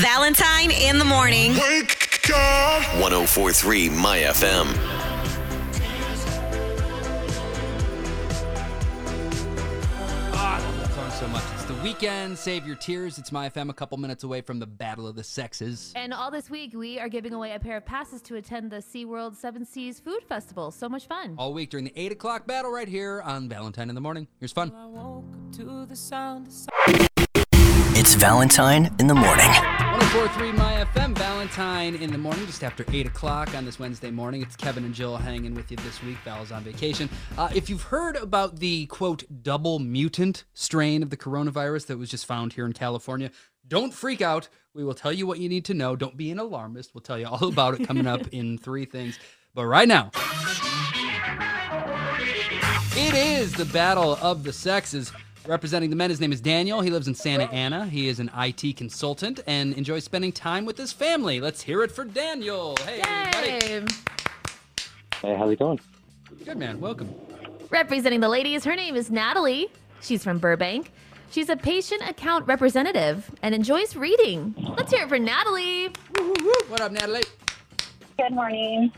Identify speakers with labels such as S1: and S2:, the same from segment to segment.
S1: Valentine in the morning. Wake up.
S2: 1043 My FM.
S3: I love that song so much. It's the Weeknd. Save your tears. It's my FM, a couple minutes away from the Battle of the Sexes.
S4: And all this week, we are giving away a pair of passes to attend the SeaWorld Seven Seas Food Festival. So much fun.
S3: All week during the 8 o'clock battle right here on Valentine in the Morning. Here's fun.
S2: It's Valentine in the Morning.
S3: 1043 My FM, Valentine in the morning, just after 8 o'clock on this Wednesday morning. It's Kevin and Jill hanging with you this week. Val's on vacation. Uh, if you've heard about the quote, double mutant strain of the coronavirus that was just found here in California, don't freak out. We will tell you what you need to know. Don't be an alarmist. We'll tell you all about it coming up in three things. But right now, it is the battle of the sexes. Representing the men, his name is Daniel. He lives in Santa Ana. He is an IT consultant and enjoys spending time with his family. Let's hear it for Daniel. Hey, buddy.
S4: Yay.
S5: Hey, how's it going?
S3: Good man. Welcome.
S4: Representing the ladies, her name is Natalie. She's from Burbank. She's a patient account representative and enjoys reading. Let's hear it for Natalie.
S3: What up, Natalie?
S6: Good morning.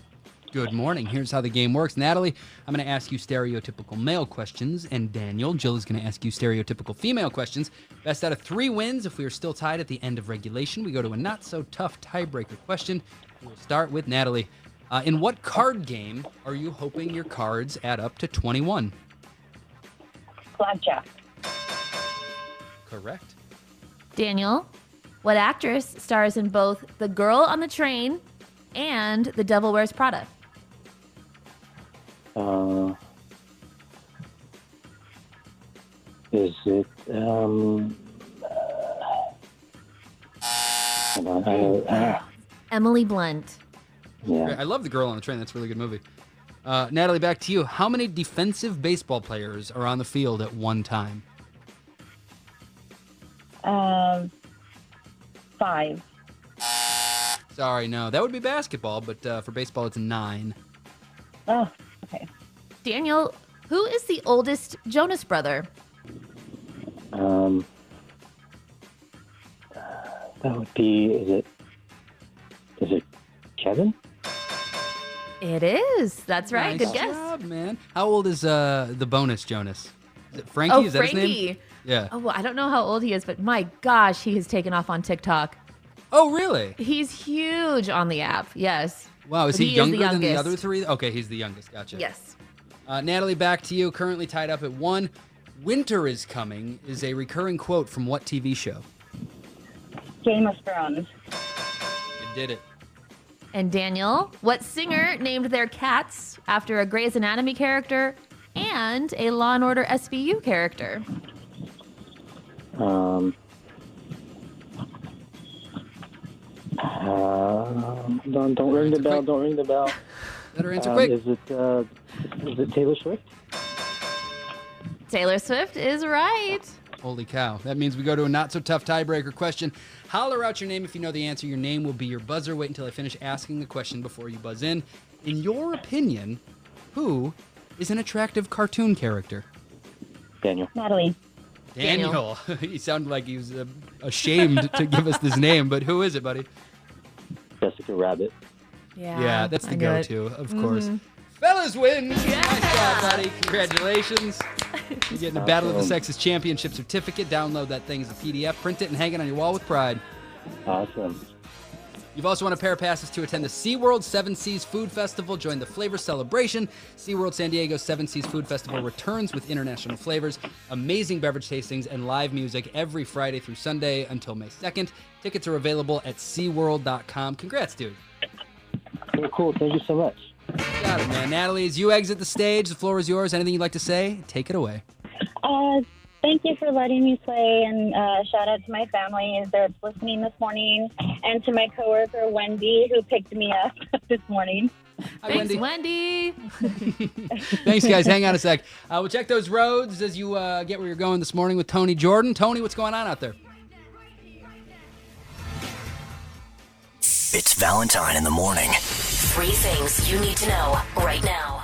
S3: Good morning. Here's how the game works. Natalie, I'm going to ask you stereotypical male questions, and Daniel, Jill is going to ask you stereotypical female questions. Best out of three wins. If we are still tied at the end of regulation, we go to a not so tough tiebreaker question. We'll start with Natalie. Uh, in what card game are you hoping your cards add up to 21?
S6: Blackjack.
S3: Correct.
S4: Daniel, what actress stars in both The Girl on the Train and The Devil Wears Prada?
S5: Uh, is it, um, uh, hold on, I, uh,
S4: Emily Blunt.
S5: yeah,
S3: I love The Girl on the Train. That's a really good movie. Uh, Natalie, back to you. How many defensive baseball players are on the field at one time?
S6: Um, five.
S3: Sorry, no. That would be basketball, but uh, for baseball, it's nine.
S6: Oh, okay.
S4: Daniel, who is the oldest Jonas brother?
S5: um, that would be, is it, is it Kevin?
S4: It is. That's right.
S3: Nice
S4: Good guess.
S3: job, man. How old is uh, the bonus Jonas? Is it Frankie?
S4: Oh,
S3: is that his name?
S4: Frankie.
S3: Yeah.
S4: Oh, well, I don't know how old he is, but my gosh, he has taken off on TikTok.
S3: Oh, really?
S4: He's huge on the app. Yes.
S3: Wow. Is
S4: But
S3: he,
S4: he is the
S3: younger than the other three? Okay, he's the youngest. Gotcha.
S4: Yes.
S3: Uh, Natalie, back to you. Currently tied up at one. Winter is coming is a recurring quote from what TV show?
S6: Game of Thrones.
S3: You did it.
S4: And Daniel, what singer named their cats after a Grey's Anatomy character and a Law and Order SVU character?
S5: Um, uh, don't, don't ring the bell,
S3: quick.
S5: don't ring the bell.
S3: Better answer
S5: Um,
S3: quick.
S5: Is it, uh, is it Taylor Swift?
S4: Taylor Swift is right.
S3: Holy cow. That means we go to a not so tough tiebreaker question. Holler out your name if you know the answer. Your name will be your buzzer. Wait until I finish asking the question before you buzz in. In your opinion, who is an attractive cartoon character?
S5: Daniel.
S6: Natalie.
S3: Daniel. he sounded like he was uh, ashamed to give us this name, but who is it, buddy?
S5: Jessica Rabbit.
S4: Yeah.
S3: Yeah, that's the
S4: I knew it.
S3: go-to, of mm-hmm. course. Fellas win. Nice job, buddy. Congratulations. You're getting the Battle of the Sexes Championship certificate. Download that thing as a PDF, print it, and hang it on your wall with pride.
S5: Awesome.
S3: You've also won a pair of passes to attend the SeaWorld Seven Seas Food Festival. Join the flavor celebration. SeaWorld San Diego Seven Seas Food Festival returns with international flavors, amazing beverage tastings, and live music every Friday through Sunday until May 2nd. Tickets are available at SeaWorld.com. Congrats, dude.
S5: Cool, cool. Thank you so much.
S3: Got it, man. Natalie, as you exit the stage, the floor is yours. Anything you'd like to say? Take it away.
S6: Uh, Thank you for letting me play, and uh, shout out to my family that's listening this morning, and to my coworker Wendy who picked me up this morning.
S3: Hi,
S4: Thanks,
S3: Wendy.
S4: Wendy.
S3: Thanks, guys. Hang on a sec. Uh, we'll check those roads as you uh, get where you're going this morning with Tony Jordan. Tony, what's going on out there?
S2: It's Valentine in the morning.
S7: Three things you need to know right now.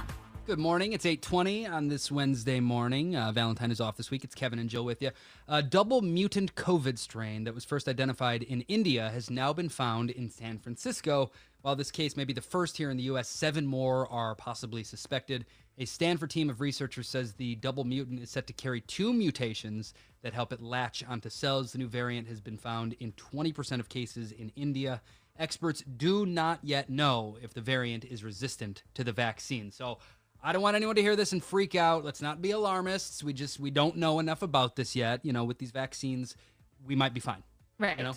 S3: Good morning. It's 8:20 on this Wednesday morning. Uh, Valentine is off this week. It's Kevin and Jill with you. A double mutant COVID strain that was first identified in India has now been found in San Francisco. While this case may be the first here in the U.S., seven more are possibly suspected. A Stanford team of researchers says the double mutant is set to carry two mutations that help it latch onto cells. The new variant has been found in 20% of cases in India. Experts do not yet know if the variant is resistant to the vaccine. So I don't want anyone to hear this and freak out. Let's not be alarmists. We just we don't know enough about this yet. You know, with these vaccines, we might be fine.
S4: Right.
S3: You know?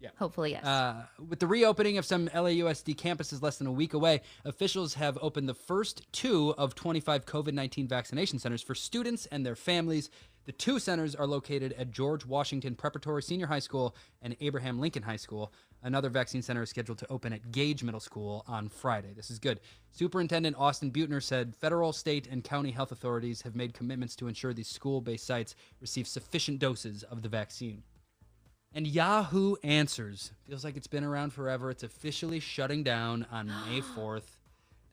S3: Yeah.
S4: Hopefully, yes.
S3: Uh, with the reopening of some LAUSD campuses less than a week away, officials have opened the first two of 25 COVID 19 vaccination centers for students and their families. The two centers are located at George Washington Preparatory Senior High School and Abraham Lincoln High School. Another vaccine center is scheduled to open at Gage Middle School on Friday. This is good. Superintendent Austin Beutner said federal, state, and county health authorities have made commitments to ensure these school based sites receive sufficient doses of the vaccine. And Yahoo Answers feels like it's been around forever. It's officially shutting down on May 4th.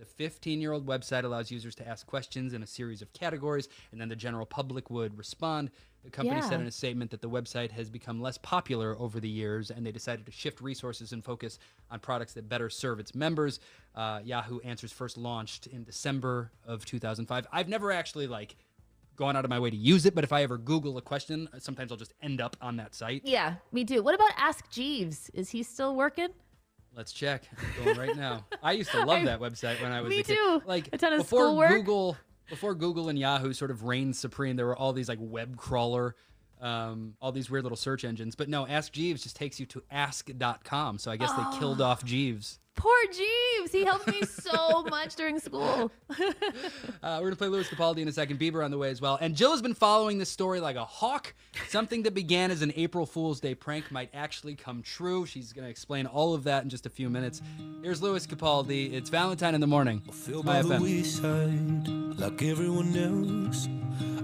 S3: The 15 year old website allows users to ask questions in a series of categories, and then the general public would respond. The company said in a statement that the website has become less popular over the years, and they decided to shift resources and focus on products that better serve its members. Uh, Yahoo Answers first launched in December of 2005. I've never actually like gone out of my way to use it, but if I ever Google a question, sometimes I'll just end up on that site.
S4: yeah, me too. What about Ask Jeeves? Is he still working?
S3: Let's check. I'm going right now. I used to love that website when I was
S4: Me
S3: a kid.
S4: too.
S3: Like
S4: A ton of
S3: before
S4: schoolwork.
S3: Google, before Google and Yahoo sort of reigned supreme, there were all these like web crawler, um, all these weird little search engines. But no, Ask Jeeves just takes you to ask.com. So I guess they killed off Jeeves.
S4: Poor Jeeves. He helped me so much during school.
S3: Uh, we're gonna play Lewis Capaldi in a second. Bieber on the way as well. And Jill has been following this story like a hawk. Something that began as an April Fool's Day prank might actually come true. She's gonna explain all of that in just a few minutes. Here's Lewis Capaldi. It's Valentine in the morning.
S8: Feel
S3: My
S8: by the
S3: FM.
S8: wayside, like everyone else.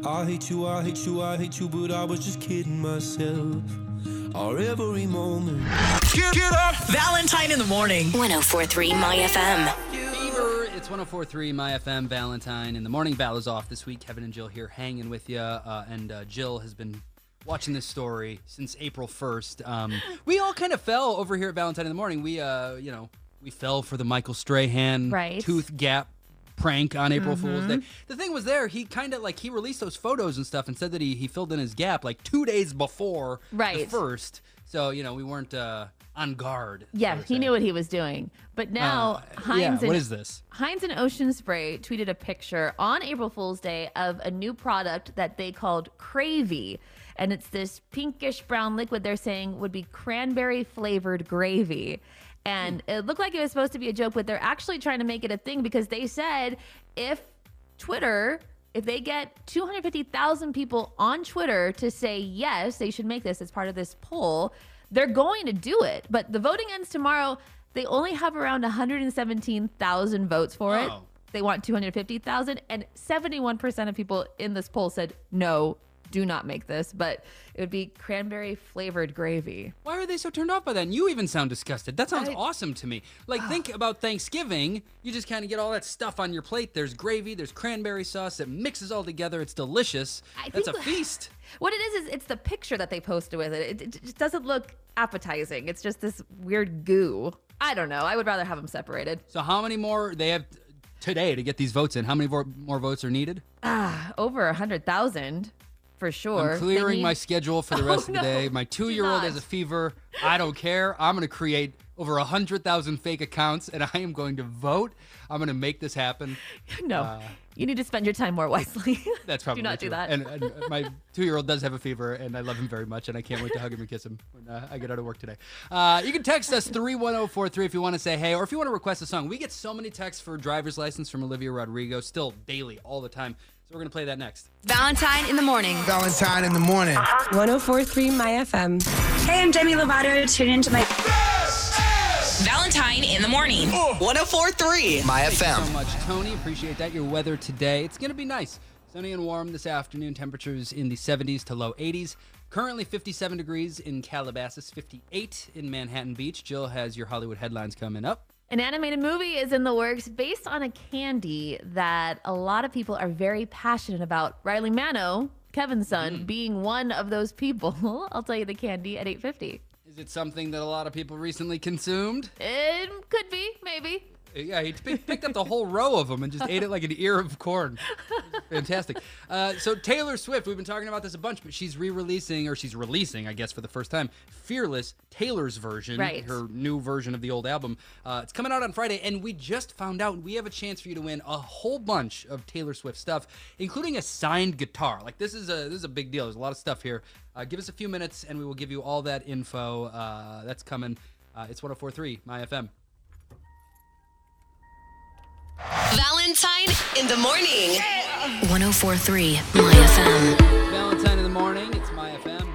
S8: I hate you, I hate you, I hate you, but I was just kidding myself. Our every moment. Get, get up!
S1: Valentine in the morning.
S7: 1043 My FM.
S3: Bieber, it's 1043 My FM Valentine. In the morning, Val is off this week. Kevin and Jill here hanging with you. Uh, and uh, Jill has been watching this story since April 1st. Um, we all kind of fell over here at Valentine in the morning. We, uh, you know, we fell for the Michael Strahan
S4: Right.
S3: tooth gap prank on April Fool's Day. The thing was there, he kind of like he released those photos and stuff and said that he, he filled in his gap like two days before
S4: right.
S3: the first. So, you know, we weren't uh, on guard.
S4: Yeah, he knew what he was doing. But now
S3: Uh,
S4: Heinz
S3: yeah,
S4: and
S3: what is this?
S4: Heinz and Ocean Spray tweeted a picture on April Fool's Day of a new product that they called Cravy. And it's this pinkish brown liquid they're saying would be cranberry flavored gravy. And it looked like it was supposed to be a joke, but they're actually trying to make it a thing because they said if Twitter, if they get 250,000 people on Twitter to say yes, they should make this as part of this poll, they're going to do it. But the voting ends tomorrow. They only have around 117,000 votes for it.
S3: Oh.
S4: They want 250,000 and 71% of people in this poll said no, do not make this, but it would be cranberry flavored gravy.
S3: Why are they so turned off by that? And you even sound disgusted. That sounds
S4: I-
S3: awesome to me. Like, think about Thanksgiving. You just kind of get all that stuff on your plate. There's gravy, there's cranberry sauce. It mixes all together. It's delicious.
S4: I
S3: That's a feast.
S4: What it is is it's the picture that they posted with it. It, it just doesn't look appetizing. It's just this weird goo. I don't know. I would rather have them separated.
S3: So, how many more they have t- today to get these votes in? How many more, more votes are needed?
S4: Ah, over a hundred thousand for sure.
S3: I'm clearing
S4: need-
S3: my schedule for the
S4: Oh,
S3: rest of the
S4: no.
S3: day. My two year old has a fever. I don't care. I'm going to create over 100,000 fake accounts and I am going to vote. I'm going to make this happen.
S4: no. you need to spend your time more wisely.
S3: uh, That's probably
S4: do not
S3: true.
S4: do that.
S3: And, and my two-year-old does have a fever, and I love him very much, and I can't wait to hug him and kiss him when uh, I get out of work today. Uh, you can text us three one zero four three if you want to say hey, or if you want to request a song. We get so many texts for driver's license from Olivia Rodrigo, still daily, all the time. So we're gonna play that next.
S1: Valentine in the morning.
S9: Valentine in the morning.
S10: 1043 My FM.
S11: Hey, I'm Demi Lovato. Tune into my.
S1: Valentine in the morning. 1043.
S2: My
S3: Thank
S2: FM.
S3: you so much, Tony. Appreciate that. Your weather today, it's going to be nice. Sunny and warm this afternoon. Temperatures in the 70s to low 80s. Currently 57 degrees in Calabasas, 58 in Manhattan Beach. Jill has your Hollywood headlines coming up.
S4: An animated movie is in the works based on a candy that a lot of people are very passionate about. Riley Mano, Kevin's son, mm-hmm. being one of those people. I'll tell you the candy at 8:50.
S3: Is it something that a lot of people recently consumed?
S4: It could be, maybe.
S3: Yeah, he pick- picked up the whole row of them and just ate it like an ear of corn. Fantastic. Uh, so Taylor Swift, we've been talking about this a bunch, but she's re-releasing, or she's releasing, I guess, for the first time, "Fearless," Taylor's version,
S4: Right.
S3: her new version of the old album. Uh, it's coming out on Friday, and we just found out we have a chance for you to win a whole bunch of Taylor Swift stuff, including a signed guitar. Like this is a this is a big deal. There's a lot of stuff here. Uh, give us a few minutes, and we will give you all that info. Uh, that's coming. Uh, it's 104.3 My FM.
S1: Valentine in the morning.
S7: 1043 My FM.
S3: Valentine in the morning. It's my FM.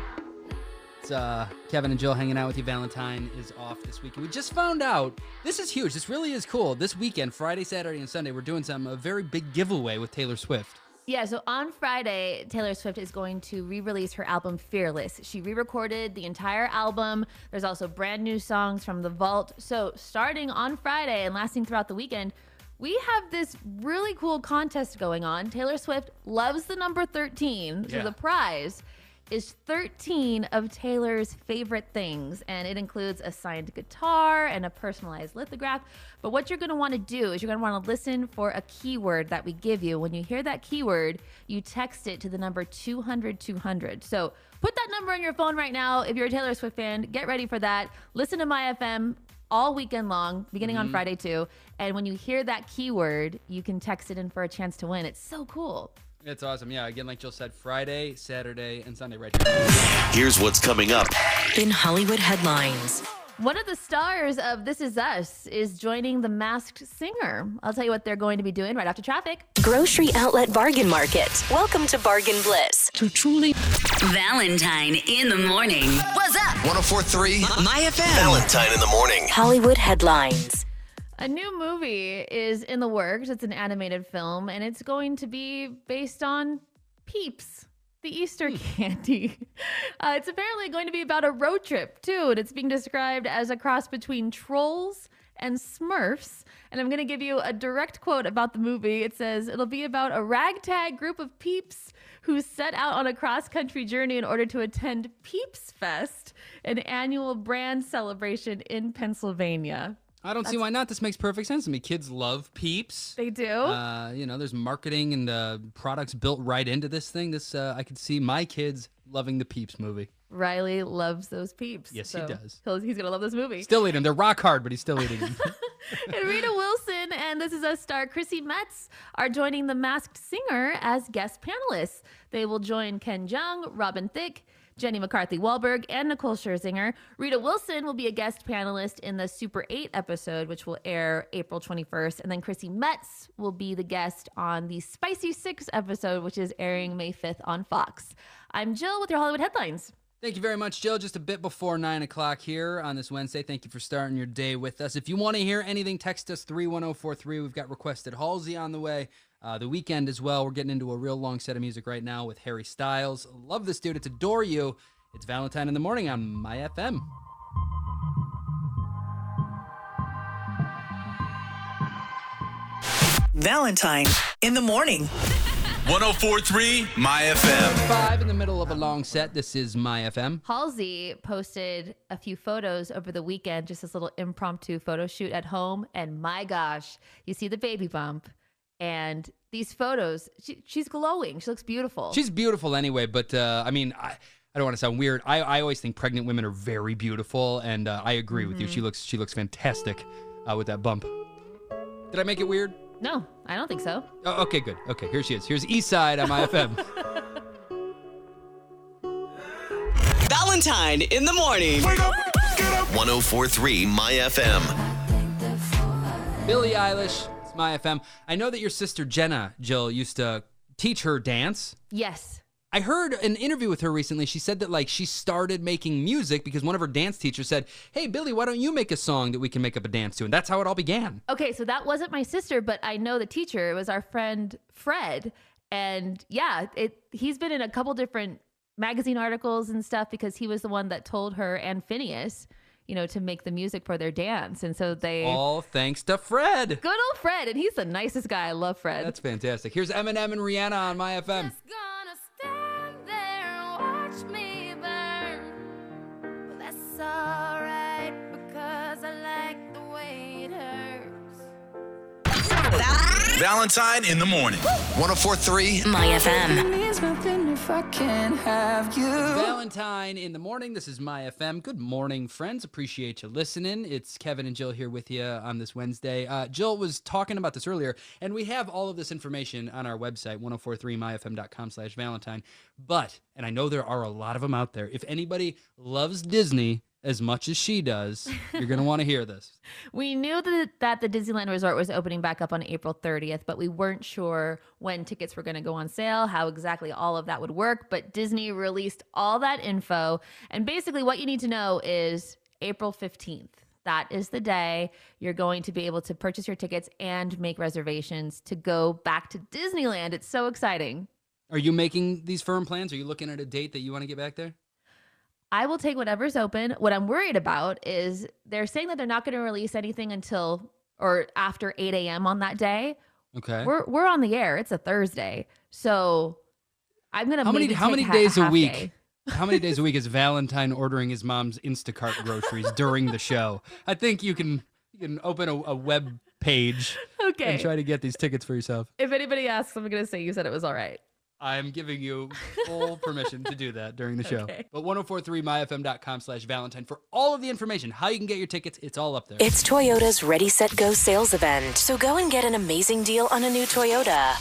S3: It's uh, Kevin and Jill hanging out with you. Valentine is off this weekend. We just found out this is huge. This really is cool. This weekend, Friday, Saturday, and Sunday, we're doing some a very big giveaway with Taylor Swift.
S4: Yeah, so on Friday, Taylor Swift is going to re release her album Fearless. She re recorded the entire album. There's also brand new songs from the vault. So, starting on Friday and lasting throughout the weekend, we have this really cool contest going on. Taylor Swift loves the number 13. So,
S12: Yeah.
S4: the prize is 13 of Taylor's favorite things, and it includes a signed guitar and a personalized lithograph. But what you're going to want to do is you're going to want to listen for a keyword that we give you. When you hear that keyword, you text it to the number 200 200. So put that number on your phone right now. If you're a Taylor Swift fan, get ready for that. Listen to My FM all weekend long, beginning on
S3: Mhm.
S4: Friday too. And when you hear that keyword, you can text it in for a chance to win. It's so cool.
S3: It's awesome. Yeah, again, like Jill said, Friday, Saturday, and Sunday right here.
S2: Here's what's coming up.
S7: In Hollywood headlines.
S4: One of the stars of This Is Us is joining the Masked Singer. I'll tell you what they're going to be doing right after traffic.
S7: Grocery Outlet Bargain Market. Welcome to Bargain Bliss. To truly.
S1: Valentine in the morning. What's up?
S2: 1043
S1: My FM.
S2: Valentine in the morning.
S7: Hollywood headlines.
S4: A new movie is in the works. It's an animated film, and it's going to be based on Peeps, the Easter candy. Uh, it's apparently going to be about a road trip, too, and it's being described as a cross between trolls and Smurfs. And I'm going to give you a direct quote about the movie. It says, It'll be about a ragtag group of peeps who set out on a cross country journey in order to attend Peeps Fest, an annual brand celebration in Pennsylvania.
S3: I don't see why not. This makes perfect sense to me. Kids love Peeps.
S4: They do.
S3: Uh, you know, there's marketing and uh, products built right into this thing. This uh, I could see my kids loving the Peeps movie.
S4: Riley loves those peeps.
S3: Yes, he
S4: so
S3: does.
S4: he'll- He's gonna love this movie.
S3: Still eating them. They're rock hard, but he's still eating them.
S4: and Rita Wilson and This Is Us star Chrissy Metz are joining The Masked Singer as guest panelists. They will join Ken Jeong, Robin Thicke, Jenny McCarthy Wahlberg, and Nicole Scherzinger. Rita Wilson will be a guest panelist in the Super 8 episode, which will air April 21st. And then Chrissy Metz will be the guest on the Spicy 6 episode, which is airing May 5th on Fox. I'm Jill with your Hollywood headlines.
S3: Thank you very much, Jill. Just a bit before 9 o'clock here on this Wednesday. Thank you for starting your day with us. If you want to hear anything, text us 31043. We've got requested Halsey on the way. Uh, the Weeknd as well. We're getting into a real long set of music right now with Harry Styles. Love this dude. It's Adore You. It's Valentine in the Morning on My FM.
S13: Valentine in the morning.
S8: 1043 My FM.
S3: Five in the middle of a long set. This is My FM.
S4: Halsey posted a few photos over the weekend, just this little impromptu photo shoot at home. And my gosh, you see the baby bump. And these photos, she, she's glowing. She looks beautiful.
S3: She's beautiful anyway, but uh, I mean, I, I don't want to sound weird. I, I always think pregnant women are very beautiful, and uh, I agree with you.
S4: Mhm.
S3: She looks she looks fantastic uh, with that bump. Did I make it weird?
S4: no, I don't think so.
S3: Oh, okay, good. Okay, here she is. Here's East Side on my FM.
S1: Valentine in the morning.
S2: 1043 My FM.
S3: Billie Eilish, it's my FM. I know that your sister Jenna, Jill, used to teach her dance.
S4: Yes.
S3: I heard an interview with her recently. She said that like she started making music because one of her dance teachers said, "Hey Billie, why don't you make a song that we can make up a dance to?" And that's how it all began.
S4: Okay, so that wasn't my sister, but I know the teacher. It was our friend Fred, and yeah, it he's been in a couple different magazine articles and stuff because he was the one that told her and Finneas, you know, to make the music for their dance, and so they
S3: All thanks to Fred.
S4: good old Fred, and he's the nicest guy. I love Fred.
S3: That's fantastic. Here's Eminem and Rihanna on my FM.
S9: watch me burn. But that's alright because I like the way it hurts.
S2: Valentine in the morning. 1043
S1: My FM.
S9: If I can't have you.
S3: Valentine in the morning. This is my FM. Good morning, friends. Appreciate you listening. It's Kevin and Jill here with you on this Wednesday. Uh, Jill was talking about this earlier, and we have all of this information on our website, 1043myfm.com slash Valentine. But, and I know there are a lot of them out there, if anybody loves Disney as much as she does, you're going to want to hear this.
S4: We knew that, that the Disneyland Resort was opening back up on April 30th, but we weren't sure when tickets were going to go on sale, how exactly all of that would work. But Disney released all that info. And basically, what you need to know is April 15th. That is the day you're going to be able to purchase your tickets and make reservations to go back to Disneyland. It's so exciting.
S3: Are you making these firm plans? Are you looking at a date that you want to get back there?
S4: I will take whatever's open. What I'm worried about is they're saying that they're not going to release anything until or after 8 a.m. on that day.
S3: Okay.
S4: We're we're on the air. It's a Thursday, so I'm gonna.
S3: how many how many
S4: ha-
S3: days a week
S4: day.
S3: how many days a week is valentine ordering his mom's instacart groceries during the show i think you can you can open a, a web page
S4: Okay.
S3: and try to get these tickets for yourself
S4: If anybody asks, I'm gonna say you said it was all right.
S3: I'm giving you full permission to do that during the show
S4: Okay.
S3: but 1043myfm.com slash valentine for all of the information how you can get your tickets it's all up there
S7: It's Toyota's Ready Set Go sales event. So go and get an amazing deal on a new Toyota.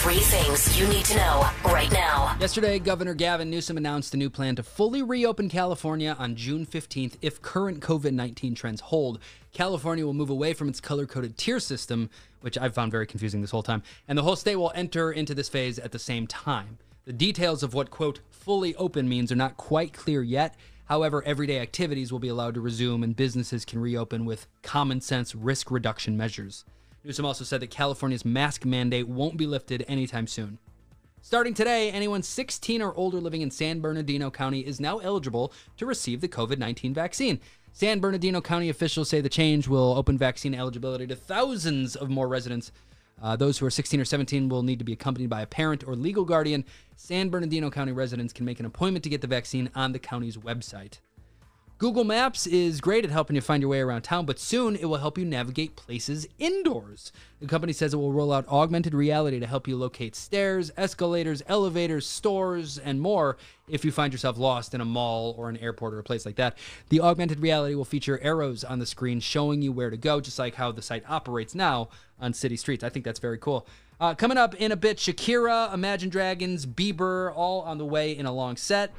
S1: Three things you need to know right now.
S3: Yesterday, Governor Gavin Newsom announced a new plan to fully reopen California on June 15th if current COVID 19 trends hold. California will move away from its color coded tier system, which I've found very confusing this whole time, and the whole state will enter into this phase at the same time. The details of what, quote, fully open means are not quite clear yet. However, everyday activities will be allowed to resume and businesses can reopen with common sense risk reduction measures. Newsom also said that California's mask mandate won't be lifted anytime soon. Starting today, anyone 16 or older living in San Bernardino County is now eligible to receive the COVID 19 vaccine. San Bernardino County officials say the change will open vaccine eligibility to thousands of more residents. Uh, those who are 16 or 17 will need to be accompanied by a parent or legal guardian. San Bernardino County residents can make an appointment to get the vaccine on the county's website. Google Maps is great at helping you find your way around town, but soon it will help you navigate places indoors. The company says it will roll out augmented reality to help you locate stairs, escalators, elevators, stores, and more if you find yourself lost in a mall or an airport or a place like that. The augmented reality will feature arrows on the screen showing you where to go, just like how the site operates now on city streets. I think that's very cool. Uh, coming up in a bit, Shakira, Imagine Dragons, Bieber, all on the way in a long set.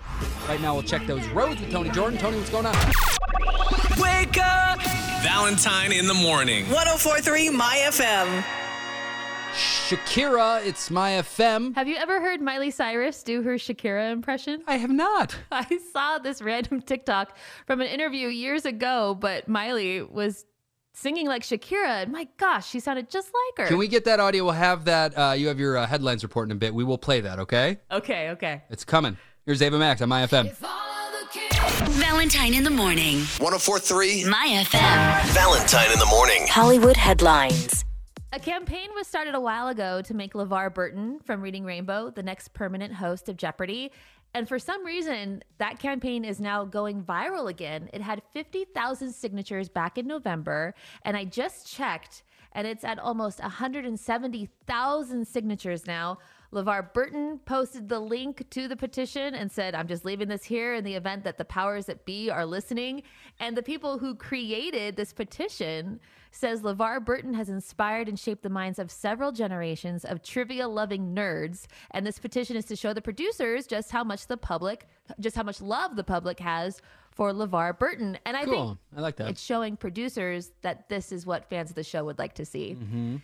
S3: Right now, we'll check those roads with Tony Jordan. Tony, what's going on?
S13: Wake up!
S2: Valentine in the morning.
S13: 1043 My FM.
S3: Shakira, it's my FM.
S4: Have you ever heard Miley Cyrus do her Shakira impression?
S3: I have not.
S4: I saw this random TikTok from an interview years ago, but Miley was singing like Shakira, and my gosh, she sounded just like her.
S3: Can we get that audio? We'll have that. Uh, you have your uh, headlines report in a bit. We will play that, okay?
S4: Okay, okay.
S3: It's coming. Here's Ava Max on my FM.
S1: Valentine in the morning.
S2: 1043
S1: My FM.
S2: Valentine in the morning.
S7: Hollywood headlines.
S4: A campaign was started a while ago to make LeVar Burton from Reading Rainbow the next permanent host of Jeopardy. And for some reason, that campaign is now going viral again. It had 50,000 signatures back in November. And I just checked, and it's at almost 170,000 signatures now. LeVar Burton posted the link to the petition and said, I'm just leaving this here in the event that the powers that be are listening. And the people who created this petition says LeVar Burton has inspired and shaped the minds of several generations of trivia loving nerds. And this petition is to show the producers just how much the public, just how much love the public has for LeVar Burton. And I
S3: Cool.
S4: think
S3: I like that.
S4: it's showing producers that this is what fans of the show would like to see.
S3: Mm-hmm.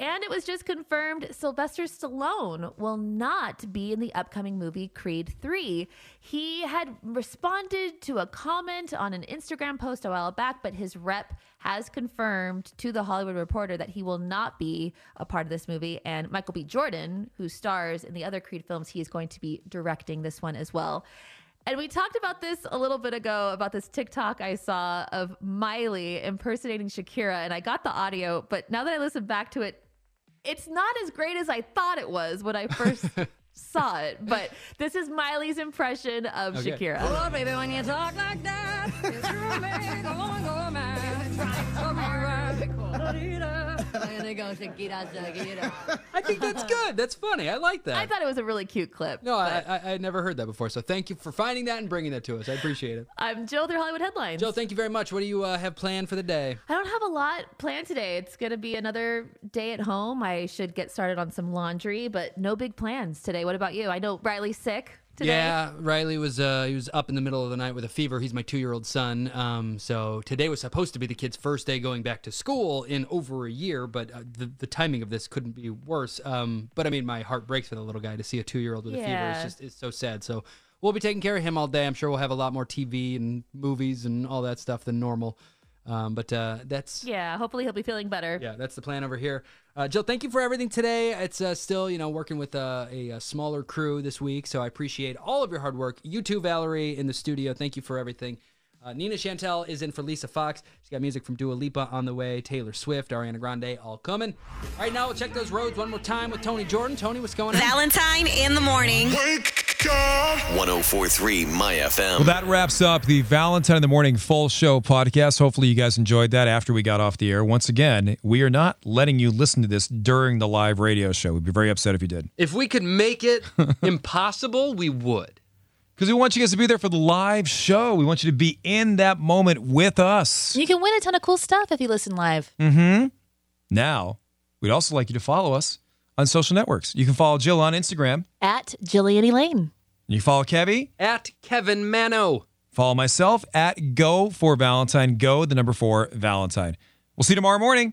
S4: And it was just confirmed Sylvester Stallone will not be in the upcoming movie Creed 3. He had responded to a comment on an Instagram post a while back, but his rep has confirmed to the Hollywood Reporter that he will not be a part of this movie. And Michael B. Jordan, who stars in the other Creed films, he is going to be directing this one as well. And we talked about this a little bit ago about this TikTok I saw of Miley impersonating Shakira, and I got the audio, but now that I listen back to it, it's not as great as I thought it was when I first saw it. But this is Miley's impression of
S3: Okay.
S4: Shakira.
S9: Oh, baby, when you talk like that, it's true, man. Go on, go, man. Go, man. And they go, Shakira, Shakira.
S3: I think that's good. That's funny. I like that.
S4: I thought it was a really cute clip.
S3: no, I, I I never heard that before. So thank you for finding that and bringing that to us. I appreciate it.
S4: I'm Jill, their Hollywood headlines.
S3: Joe, thank you very much. What do you uh, have planned for the day?
S4: I don't have a lot planned today. It's going to be another day at home. I should get started on some laundry, but no big plans today. What about you? I know Riley's sick today.
S3: Yeah, Riley was uh, he was up in the middle of the night with a fever. He's my two year old son. Um, so today was supposed to be the kid's first day going back to school in over a year, but uh, the the timing of this couldn't be worse. Um, but I mean, my heart breaks for the little guy to see a two year old with a fever. It's just it's so sad. So we'll be taking care of him all day. I'm sure we'll have a lot more TV and movies and all that stuff than normal. Um, but uh, that's
S4: Yeah, hopefully he'll be feeling better.
S3: yeah, that's the plan over here. Uh, Jill, thank you for everything today. It's uh, still, you know, working with uh, a, a smaller crew this week, so I appreciate all of your hard work. You too, Valerie, in the studio. Thank you for everything. Uh, Nina Chantel is in for Lisa Fox. She's got music from Dua Lipa on the way. Taylor Swift, Ariana Grande, all coming. All right, now we'll check those roads one more time with Tony Jordan. Tony, what's going on?
S13: Valentine in the morning.
S2: 1043 My FM.
S12: Well, that wraps up the Valentine in the Morning full show podcast. Hopefully, you guys enjoyed that after we got off the air. Once again, we are not letting you listen to this during the live radio show. We'd be very upset if you did.
S14: If we could make it impossible, we would.
S12: Because we want you guys to be there for the live show. We want you to be in that moment with us.
S15: You can win a ton of cool stuff if you listen live.
S12: Mm-hmm. Now, we'd also like you to follow us on social networks. You can follow Jill on Instagram.
S15: At Jillian Elaine.
S12: You can follow Kevy.
S14: At Kevin Mano.
S12: Follow myself at Go for Valentine. Go, the number four, Valentine. We'll see you tomorrow morning.